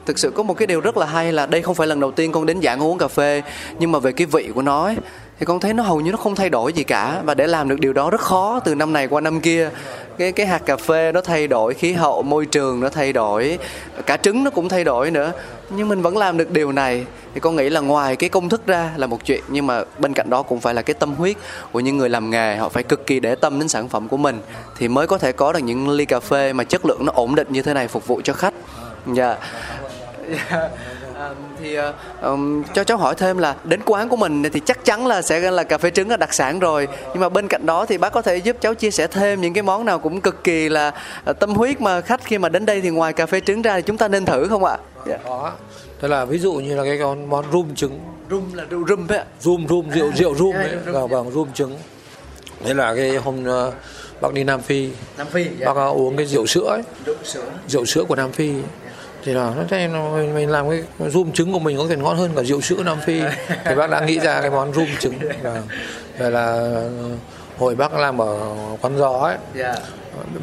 S2: Thực sự có một cái điều rất là hay là đây không phải lần đầu tiên con đến giảng uống cà phê nhưng mà về cái vị của nó ấy, thì con thấy nó hầu như nó không thay đổi gì cả. Và để làm được điều đó rất khó từ năm này qua năm kia. Cái cái hạt cà phê nó thay đổi, khí hậu, môi trường nó thay đổi. Cả trứng nó cũng thay đổi nữa. Nhưng mình vẫn làm được điều này. Thì con nghĩ là ngoài cái công thức ra là một chuyện. Nhưng mà bên cạnh đó cũng phải là cái tâm huyết của những người làm nghề. Họ phải cực kỳ để tâm đến sản phẩm của mình. Thì mới có thể có được những ly cà phê mà chất lượng nó ổn định như thế này phục vụ cho khách. Dạ. yeah. yeah thì um, cho cháu hỏi thêm là đến quán của mình thì chắc chắn là sẽ là cà phê trứng là đặc sản rồi nhưng mà bên cạnh đó thì bác có thể giúp cháu chia sẻ thêm những cái món nào cũng cực kỳ là uh, tâm huyết mà khách khi mà đến đây thì ngoài cà phê trứng ra thì chúng ta nên thử không ạ?
S5: Dạ. Có. Tức là ví dụ như là cái con món rum trứng.
S2: Rum là rượu rum đấy ạ.
S5: Rum rum rượu rượu rum ấy. Vâng vâng rum trứng. Đấy là cái hôm uh, bác đi Nam Phi.
S2: Nam Phi.
S5: Dạ. Bác uh, uống cái rượu sữa ấy.
S2: Rượu sữa.
S5: Rượu sữa của Nam Phi thì là nó thấy mình, làm cái rum trứng của mình có thể ngon hơn cả rượu sữa Nam Phi. Thì bác đã nghĩ ra cái món rum trứng. Và là
S3: hồi bác làm ở quán gió ấy.
S2: Dạ.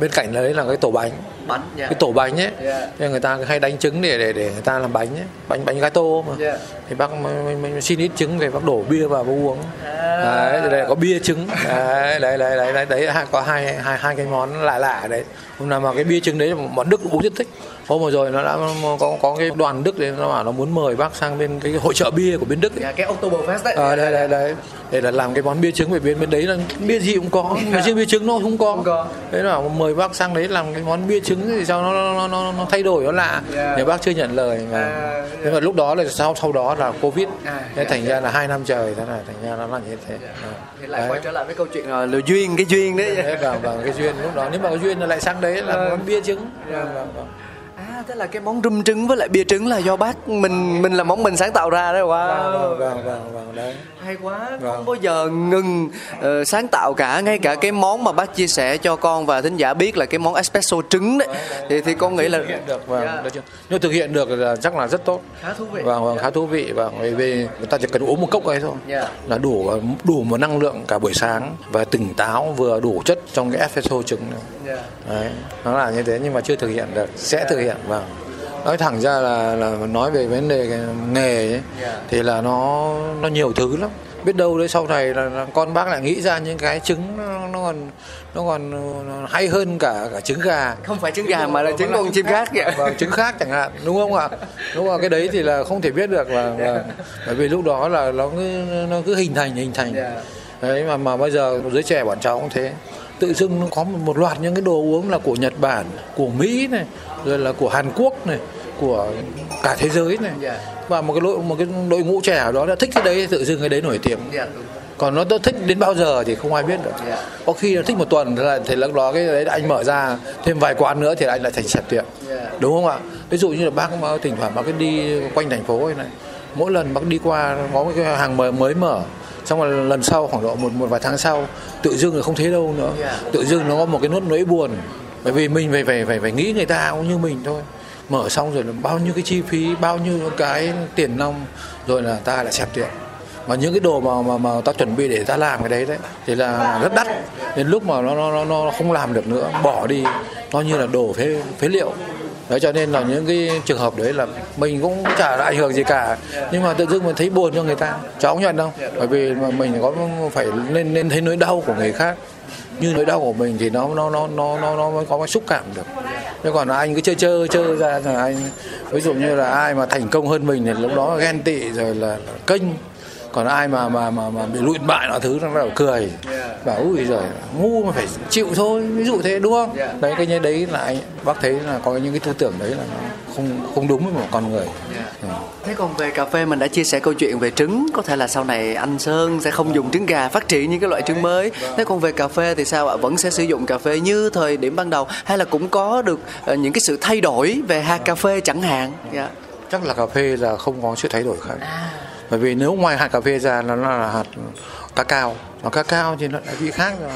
S3: Bên cạnh đấy là cái tổ bánh.
S2: Bánh dạ.
S3: Cái tổ bánh ấy.
S2: Dạ.
S3: Thế người ta hay đánh trứng để để để người ta làm bánh ấy. bánh bánh gato mà.
S2: Dạ.
S3: Thì bác mới xin ít trứng về bác đổ bia vào bác uống.
S2: À.
S3: đấy thì đây có bia trứng. Đấy đấy đấy đấy đấy, đấy có hai hai hai cái món lạ lạ đấy. Hôm nào mà cái bia trứng đấy là bọn đức uống rất thích. Hôm vừa rồi nó đã có có cái đoàn đức đấy nó bảo nó muốn mời bác sang bên cái hội trợ bia của bên đức ấy.
S2: cái Oktoberfest đấy.
S3: Ờ đây đây đây. Để là làm cái món bia trứng về bên bên đấy là bia gì cũng có. Mà riêng bia trứng nó không có.
S2: Không có.
S3: đấy là mời bác sang đấy làm cái món bia trứng thì sao nó nó nó, nó thay đổi nó lạ.
S2: Yeah.
S3: thì bác chưa nhận lời mà.
S2: À,
S3: nhưng mà lúc đó là sau sau đó là covid.
S2: À,
S3: thế
S2: dạ,
S3: thành ra là hai năm trời thế này thành ra nó là như thế. Ờ.
S2: thì lại
S3: Đấy.
S2: quay trở lại với câu chuyện là lừa duyên cái duyên đấy.
S3: Đấy, vâng vâng cái duyên lúc đó. Nếu mà cái duyên là lại sang đấy là món bia trứng. Vâng, vâng, vâng.
S2: À thế là cái món rum trứng với lại bia trứng là do bác mình mình là món mình sáng tạo ra đấy wow
S3: Vâng, vâng, vâng, vâng, đấy.
S2: hay quá
S3: Vâng.
S2: không bao giờ ngừng ờ, sáng tạo cả ngay cả cái món mà bác chia sẻ cho con và thính giả biết là cái món espresso trứng đấy thì thì con nghĩ là
S3: thực hiện được vâng,
S2: Dạ.
S3: nói chung- nếu thực hiện được là chắc là rất tốt
S2: khá thú vị
S3: vâng vâng khá thú vị và bởi vì người ta chỉ cần uống một cốc ấy thôi
S2: Dạ.
S3: là đủ đủ một năng lượng cả buổi sáng và tỉnh táo vừa đủ chất trong cái espresso trứng này.
S2: Dạ.
S3: đấy nó là như thế nhưng mà chưa thực hiện được sẽ thực hiện vâng. Nói thẳng ra là là nói về vấn đề cái nghề ấy,
S2: Dạ.
S3: thì là nó nó nhiều thứ lắm. Biết đâu đấy sau này là, là con bác lại nghĩ ra những cái trứng nó, nó còn nó còn ờ, hay hơn cả cả trứng gà.
S2: Không phải trứng gà mà là trứng con chim khác vậy
S3: vâng, trứng khác chẳng hạn đúng không ạ? Đúng không cái đấy thì là không thể biết được là, là bởi vì lúc đó là nó cứ nó cứ hình thành hình thành.
S2: Dạ.
S3: đấy mà mà bây giờ giới trẻ bọn cháu cũng thế tự dưng nó có một, loạt những cái đồ uống là của Nhật Bản của Mỹ này rồi là của Hàn Quốc này của cả thế giới này.
S2: Dạ.
S3: và một cái đội một cái đội ngũ trẻ ở đó đã thích cái đấy tự dưng cái đấy nổi tiếng.
S2: Dạ
S3: còn nó thích đến bao giờ thì không ai biết được.
S2: Dạ.
S3: có khi là thích một tuần thì là thì lúc đó cái đấy anh mở ra thêm vài quán nữa thì anh lại thành sạch tiệm. Đúng không ạ? Ví dụ như là bác thỉnh thoảng bác cứ đi quanh thành phố này, mỗi lần bác đi qua có một cái hàng mới mới mở xong rồi lần sau khoảng độ một một vài tháng sau tự dưng là không thấy đâu nữa.
S2: Dạ.
S3: tự dưng nó có một cái nốt nỗi buồn. Bởi vì mình phải phải phải phải nghĩ người ta cũng như mình thôi. Mở xong rồi là bao nhiêu cái chi phí bao nhiêu cái tiền nong rồi là ta lại xẹp tiệm mà những cái đồ mà mà mà ta chuẩn bị để ta làm cái đấy đấy thì là rất đắt. Đến lúc mà nó nó nó, nó không làm được nữa bỏ đi. Nó như là đồ phế phế liệu đấy cho nên là những cái trường hợp đấy là mình cũng chả ảnh hưởng gì cả. Nhưng mà tự dưng mình thấy buồn cho người ta. Cháu nhận không bởi vì mà mình có phải nên nên thấy nỗi đau của người khác. Như nỗi đau của mình thì nó nó nó nó nó nó mới có cái xúc cảm được. Chứ còn anh cứ chơi chơi chơi ra là anh ví dụ như là ai mà thành công hơn mình thì lúc đó ghen tị rồi là, là kênh còn ai mà mà mà mà bị lụi bại nọ thứ nó bắt đầu cười bảo ui rồi ngu mà phải chịu thôi ví dụ thế đúng không? Đấy cái như đấy là anh bác thấy là có những cái tư tưởng đấy là nó không không đúng với một con người. Ừ.
S2: Thế còn về cà phê mình đã chia sẻ câu chuyện về trứng. Có thể là sau này anh Sơn sẽ không dùng trứng gà phát triển những cái loại trứng mới. Thế còn về cà phê thì sao ạ? Vẫn sẽ sử dụng cà phê như thời điểm ban đầu Hay là cũng có được ờ, những cái sự thay đổi về hạt cà phê chẳng hạn? Dạ.
S3: chắc là cà phê là không có sự thay đổi khác bởi vì nếu ngoài hạt cà phê ra nó là hạt cacao. Mà cacao thì nó lại vị khác rồi.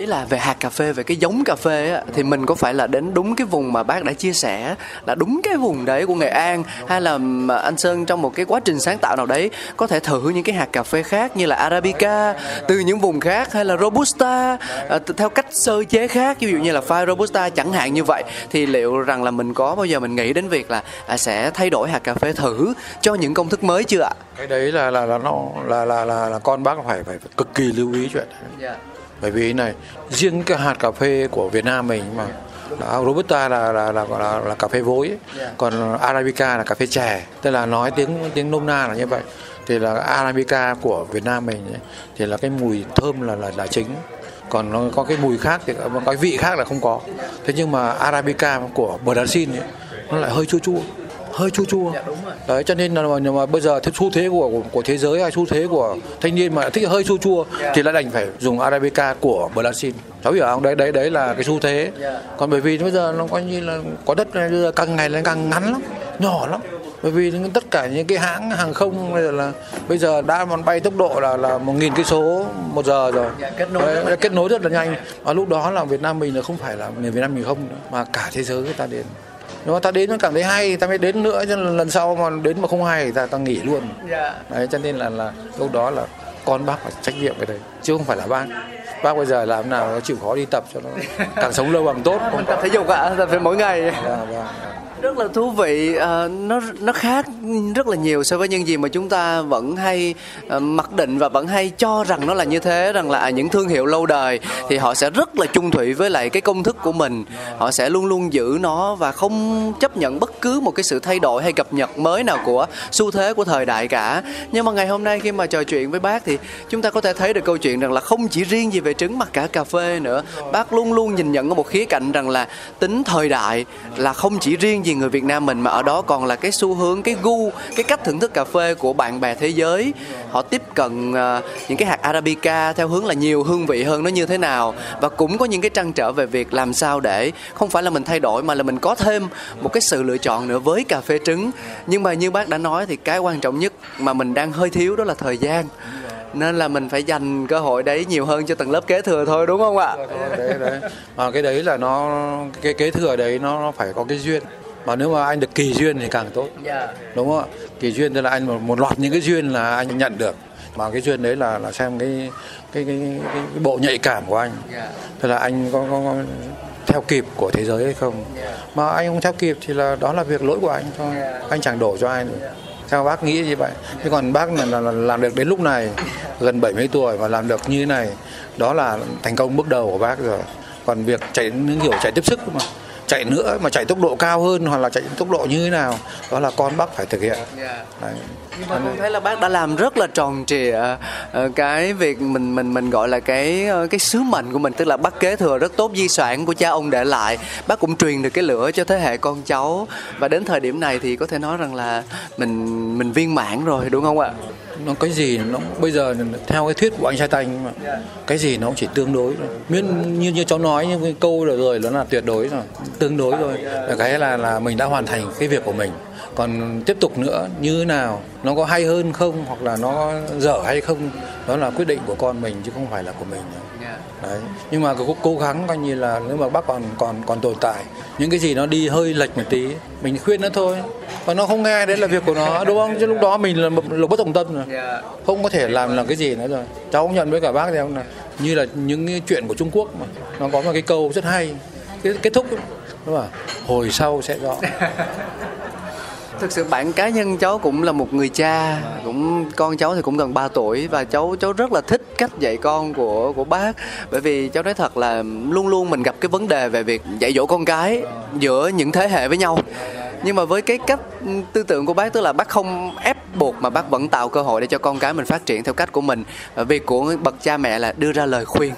S2: Ý là về hạt cà phê, về cái giống cà phê á, Thì mình có phải là đến đúng cái vùng mà bác đã chia sẻ Là đúng cái vùng đấy của Nghệ An Hay là anh Sơn trong một cái quá trình sáng tạo nào đấy Có thể thử những cái hạt cà phê khác Như là Arabica từ những vùng khác Hay là Robusta ờ, theo cách sơ chế khác Ví dụ như là pha Robusta chẳng hạn như vậy Thì liệu rằng là mình có bao giờ mình nghĩ đến việc là à, Sẽ thay đổi hạt cà phê thử cho những công thức mới chưa ạ?
S3: cái đấy là là là nó là là là, là con bác phải phải cực kỳ lưu ý chuyện đấy. Bởi vì này riêng cái hạt cà phê của Việt Nam mình mà là Robusta là là là, là, là cà phê vối ấy. còn Arabica là cà phê chè. Tức là nói tiếng tiếng nôm na là như vậy. Thì là Arabica của Việt Nam mình ấy, thì là cái mùi thơm là là là chính. Còn nó có cái mùi khác thì có cái vị khác là không có. Thế nhưng mà Arabica của Brazil ấy, nó lại hơi chua chua hơi chua chua. Đấy cho nên là mà, mà bây giờ cái xu thế của, của của thế giới hay xu thế của thanh niên mà thích hơi chua chua thì lại đành phải dùng arabica của brazil. Cháu hiểu không? Đấy đấy đấy là cái xu thế. Còn bởi vì bây giờ nó coi như là có đất này bây giờ càng ngày nó càng ngắn lắm nhỏ lắm. Bởi vì tất cả những cái hãng hàng không bây giờ là bây giờ đã còn bay tốc độ là là một nghìn cây số một giờ rồi.
S2: Dạ, kết nối
S3: Đấy, kết nối rất là nhanh. Và lúc đó là Việt Nam mình là không phải là người Việt Nam mình không nữa, mà cả thế giới người ta đến nếu mà ta đến nó cảm thấy hay ta mới đến nữa cho lần sau mà đến mà không hay thì ta ta nghỉ luôn. Đấy cho nên là là lúc đó là con bác phải trách nhiệm cái đấy chứ không phải là bác. Bác bây giờ làm nào nó chịu khó đi tập cho nó càng sống lâu càng tốt
S2: mình tập thể dục ạ tập mỗi ngày.
S3: Vâng, vâng
S2: rất là thú vị. À, nó nó khác rất là nhiều so với những gì mà chúng ta vẫn hay à, mặc định và vẫn hay cho rằng nó là như thế rằng là à, những thương hiệu lâu đời thì họ sẽ rất là chung thủy với lại cái công thức của mình. Họ sẽ luôn luôn giữ nó và không chấp nhận bất cứ một cái sự thay đổi hay cập nhật mới nào của xu thế của thời đại cả. Nhưng mà ngày hôm nay khi mà trò chuyện với bác thì chúng ta có thể thấy được câu chuyện rằng là không chỉ riêng gì về trứng mà cả cà phê nữa. Bác luôn luôn nhìn nhận ở một khía cạnh rằng là tính thời đại là không chỉ riêng gì gì người Việt Nam mình mà ở đó còn là cái xu hướng cái gu cái cách thưởng thức cà phê của bạn bè thế giới. Họ tiếp cận uh, những cái hạt arabica theo hướng là nhiều hương vị hơn nó như thế nào. Và cũng có những cái trăn trở về việc làm sao để không phải là mình thay đổi mà là mình có thêm một cái sự lựa chọn nữa với cà phê trứng. Nhưng mà như bác đã nói thì cái quan trọng nhất mà mình đang hơi thiếu đó là thời gian. Nên là mình phải dành cơ hội đấy nhiều hơn cho tầng lớp kế thừa thôi đúng không ạ?
S3: Đấy đấy. À, cái đấy là nó cái kế thừa đấy nó, nó phải có cái duyên mà nếu mà anh được kỳ duyên thì càng tốt. Dạ. đúng không ạ kỳ duyên tức là anh một, một loạt những cái duyên là anh nhận được mà cái duyên đấy là là xem cái cái cái, cái, cái bộ nhạy cảm của anh. Dạ. tức là anh có, có, có theo kịp của thế giới hay không. Dạ. mà anh không theo kịp thì là đó là việc lỗi của anh thôi anh chẳng đổ cho ai nữa theo bác nghĩ như vậy thế còn bác là, là, là làm được đến lúc này gần 70 tuổi và làm được như thế này đó là thành công bước đầu của bác rồi còn việc chạy những kiểu chạy tiếp sức mà chạy nữa mà chạy tốc độ cao hơn hoặc là chạy tốc độ như thế nào đó là con bác phải thực hiện
S2: dạ. Đấy. nhưng mà tôi thấy là bác đã làm rất là tròn trịa ờ, cái việc mình mình mình gọi là cái ờ, cái sứ mệnh của mình tức là bác kế thừa rất tốt di sản của cha ông để lại bác cũng truyền được cái lửa cho thế hệ con cháu và đến thời điểm này thì có thể nói rằng là mình mình viên mãn rồi đúng không ạ
S3: nó cái gì nó bây giờ theo cái thuyết của anh trai tanh mà. Cái gì nó cũng chỉ tương đối miễn như như cháu nói như cái câu rồi rồi nó là tuyệt đối rồi. Tương đối thôi. Cái là là mình đã hoàn thành cái việc của mình. Còn tiếp tục nữa như thế nào nó có hay hơn không hoặc là nó dở hay không đó là quyết định của con mình chứ không phải là của mình. Đấy. Nhưng mà cố, cố gắng coi như là nếu mà bác còn còn còn tồn tại những cái gì nó đi hơi lệch một tí mình khuyên nó thôi. Còn nó không nghe đấy là việc của nó đúng không? Chứ lúc đó mình là là bất đồng tâm rồi. Không có thể làm làm cái gì nữa rồi. Cháu cũng nhận với cả bác rằng là như là những cái chuyện của Trung Quốc mà. Nó có một cái câu rất hay. Cái kết thúc đúng không hồi sau sẽ rõ
S2: thực sự bản cá nhân cháu cũng là một người cha, cũng, con cháu thì cũng gần 3 tuổi và cháu cháu rất là thích cách dạy con của của bác. Bởi vì cháu nói thật là luôn luôn mình gặp cái vấn đề về việc dạy dỗ con cái giữa những thế hệ với nhau. Nhưng mà với cái cách tư tưởng của bác, tức là bác không ép buộc mà bác vẫn tạo cơ hội để cho con cái mình phát triển theo cách của mình. Việc của bậc cha mẹ là đưa ra lời khuyên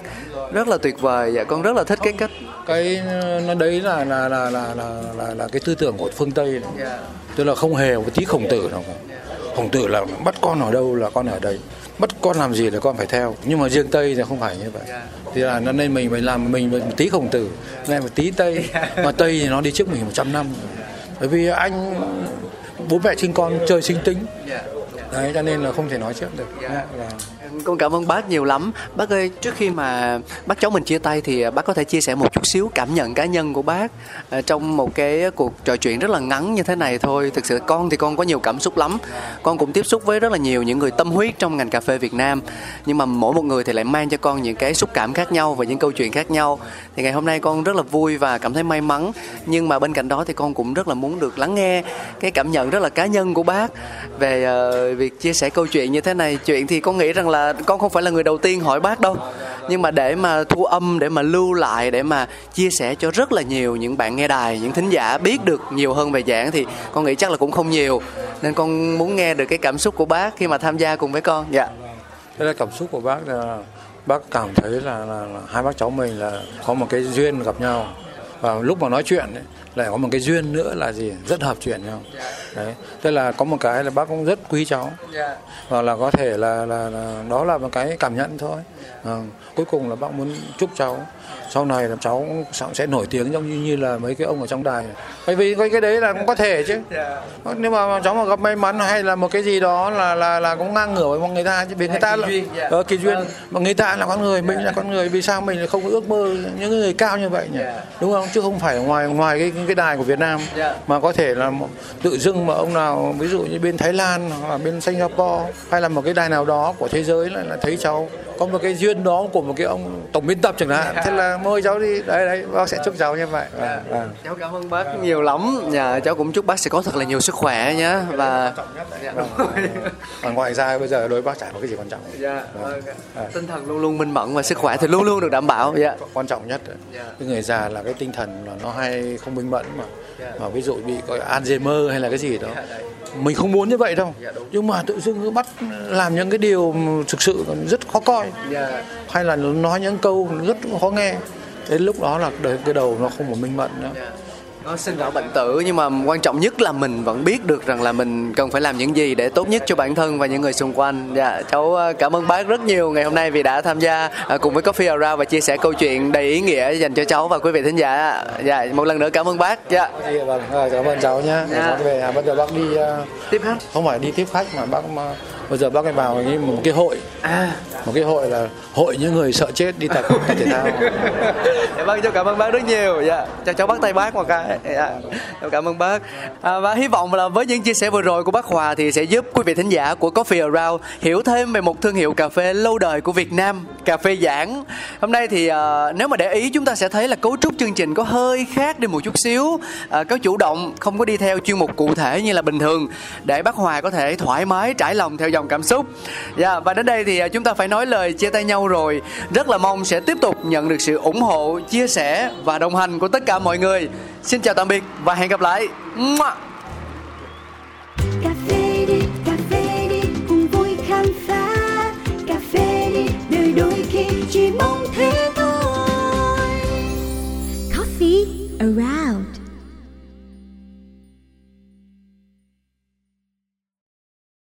S2: rất là tuyệt vời. Dạ con rất là thích cái cách
S3: cái nó đấy là là là là là là, là cái tư tưởng của phương tây này. Yeah. tức là không hề một tí khổng tử nào cả. Khổng tử là bắt con ở đâu là con ở đây bắt con làm gì là con phải theo. Nhưng mà riêng tây thì không phải như vậy. Thì là nên mình phải làm mình một tí khổng tử nên một tí tây. Mà tây thì nó đi trước mình 100 năm. Bởi vì anh bố mẹ sinh con chơi sinh tính đấy cho nên là không thể nói trước được. Là
S2: con cảm ơn bác nhiều lắm. Bác ơi trước khi mà bác cháu mình chia tay thì bác có thể chia sẻ một chút xíu cảm nhận cá nhân của bác à, trong một cái cuộc trò chuyện rất là ngắn như thế này thôi. Thực sự con thì con có nhiều cảm xúc lắm. Con cũng tiếp xúc với rất là nhiều những người tâm huyết trong ngành cà phê Việt Nam. Nhưng mà mỗi một người thì lại mang cho con những cái xúc cảm khác nhau và những câu chuyện khác nhau. Thì ngày hôm nay con rất là vui và cảm thấy may mắn. Nhưng mà bên cạnh đó thì con cũng rất là muốn được lắng nghe cái cảm nhận rất là cá nhân của bác về uh, việc chia sẻ câu chuyện như thế này chuyện thì con nghĩ rằng là con không phải là người đầu tiên hỏi bác đâu. Nhưng mà để mà thu âm để mà lưu lại để mà chia sẻ cho rất là nhiều những bạn nghe đài những thính giả biết được nhiều hơn về giảng thì con nghĩ chắc là cũng không nhiều. Nên con muốn nghe được cái cảm xúc của bác khi mà tham gia cùng với con. Dạ.
S3: Cái là cảm xúc của bác là bác cảm thấy là, là, là hai bác cháu mình là có một cái duyên gặp nhau. Và lúc mà nói chuyện ấy, lại có một cái duyên nữa là gì? Rất hợp chuyện nhau đấy. Tức là có một cái là bác cũng rất quý cháu. Và là có thể là, là, là đó là một cái cảm nhận thôi. À, cuối cùng là bác muốn chúc cháu sau này là cháu sẽ nổi tiếng giống như như là mấy cái ông ở trong đài. Bởi vì cái cái đấy là cũng có thể chứ. Nếu mà cháu mà gặp may mắn hay là một cái gì đó là là là cũng ngang ngửa với người ta chứ. Vì người ta là ờ, kỳ duyên mà người ta là con người mình là con người vì sao mình lại không ước mơ những người cao như vậy nhỉ? Đúng không? Chứ không phải ngoài ngoài cái cái đài của Việt Nam mà có thể là tự dưng mà ông nào ví dụ như bên Thái Lan hoặc là bên Singapore hay là một cái đài nào đó của thế giới là, là thấy cháu có một cái duyên đó của một cái ông tổng biên tập chẳng hạn. Thế là mời cháu đi. Đấy đấy bác sẽ chúc cháu như vậy. À,
S2: à. cháu cảm ơn bác nhiều lắm. Nhà cháu cũng chúc bác sẽ có thật là nhiều sức khỏe nhé và
S3: dạ, rồi. còn ngoài ra bây giờ đối bác chả có cái gì quan trọng.
S2: Dạ, vâng. à. tinh thần luôn luôn minh mẫn và sức khỏe thì luôn luôn được đảm bảo dạ.
S3: quan trọng nhất dạ. cái người già là cái tinh thần là nó hay không minh mẫn mà. Dạ. mà ví dụ bị có Alzheimer hay là cái gì đó. Dạ, mình không muốn như vậy đâu. Dạ, nhưng mà tự dưng cứ bắt làm những cái điều thực sự rất khó coi dạ. hay là nói những câu rất khó nghe. Đến lúc đó là cái đầu nó không có minh mẫn nữa. Dạ.
S2: Có sinh lão bệnh tử nhưng mà quan trọng nhất là mình vẫn biết được rằng là mình cần phải làm những gì để tốt nhất cho bản thân và những người xung quanh. Dạ cháu ờ, cảm ơn bác rất nhiều ngày hôm nay vì đã tham gia ờ, cùng với Coffee Around và chia sẻ câu chuyện đầy ý nghĩa dành cho cháu và quý vị thính giả. Dạ một lần nữa cảm ơn bác. Dạ.
S3: Vâng. Cảm ơn cháu nhé dạ. về nhà bây giờ bác đi
S2: tiếp khách
S3: không phải đi tiếp khách mà bác bây giờ bác ấy vào như một cái hội. À. một cái hội là hội những người sợ chết đi tập thể thao.
S2: Dạ vâng cháu cảm ơn bác rất nhiều. Dạ cho cháu bắt tay bác một cái. Dạ. cháu cảm ơn bác. À, và hy vọng là với những chia sẻ vừa rồi của bác Hòa thì sẽ giúp quý vị thính giả của Coffee Around hiểu thêm về một thương hiệu cà phê lâu đời của Việt Nam cà phê giảng. Hôm nay thì uh, nếu mà để ý chúng ta sẽ thấy là cấu trúc chương trình có hơi khác đi một chút xíu. Uh, có chủ động không có đi theo chuyên mục cụ thể như là bình thường để bác Hòa có thể thoải mái trải lòng theo dòng cảm xúc. Yeah, và đến đây thì à, chúng ta phải nói lời chia tay nhau rồi. Rất là mong sẽ tiếp tục nhận được sự ủng hộ chia sẻ và đồng hành của tất cả mọi người. Xin chào tạm biệt và hẹn gặp lại.
S1: Cà phê đi cà phê đi cùng vui khám phá. Cà phê đi đời đôi khi chỉ mong thế thôi. Coffee around.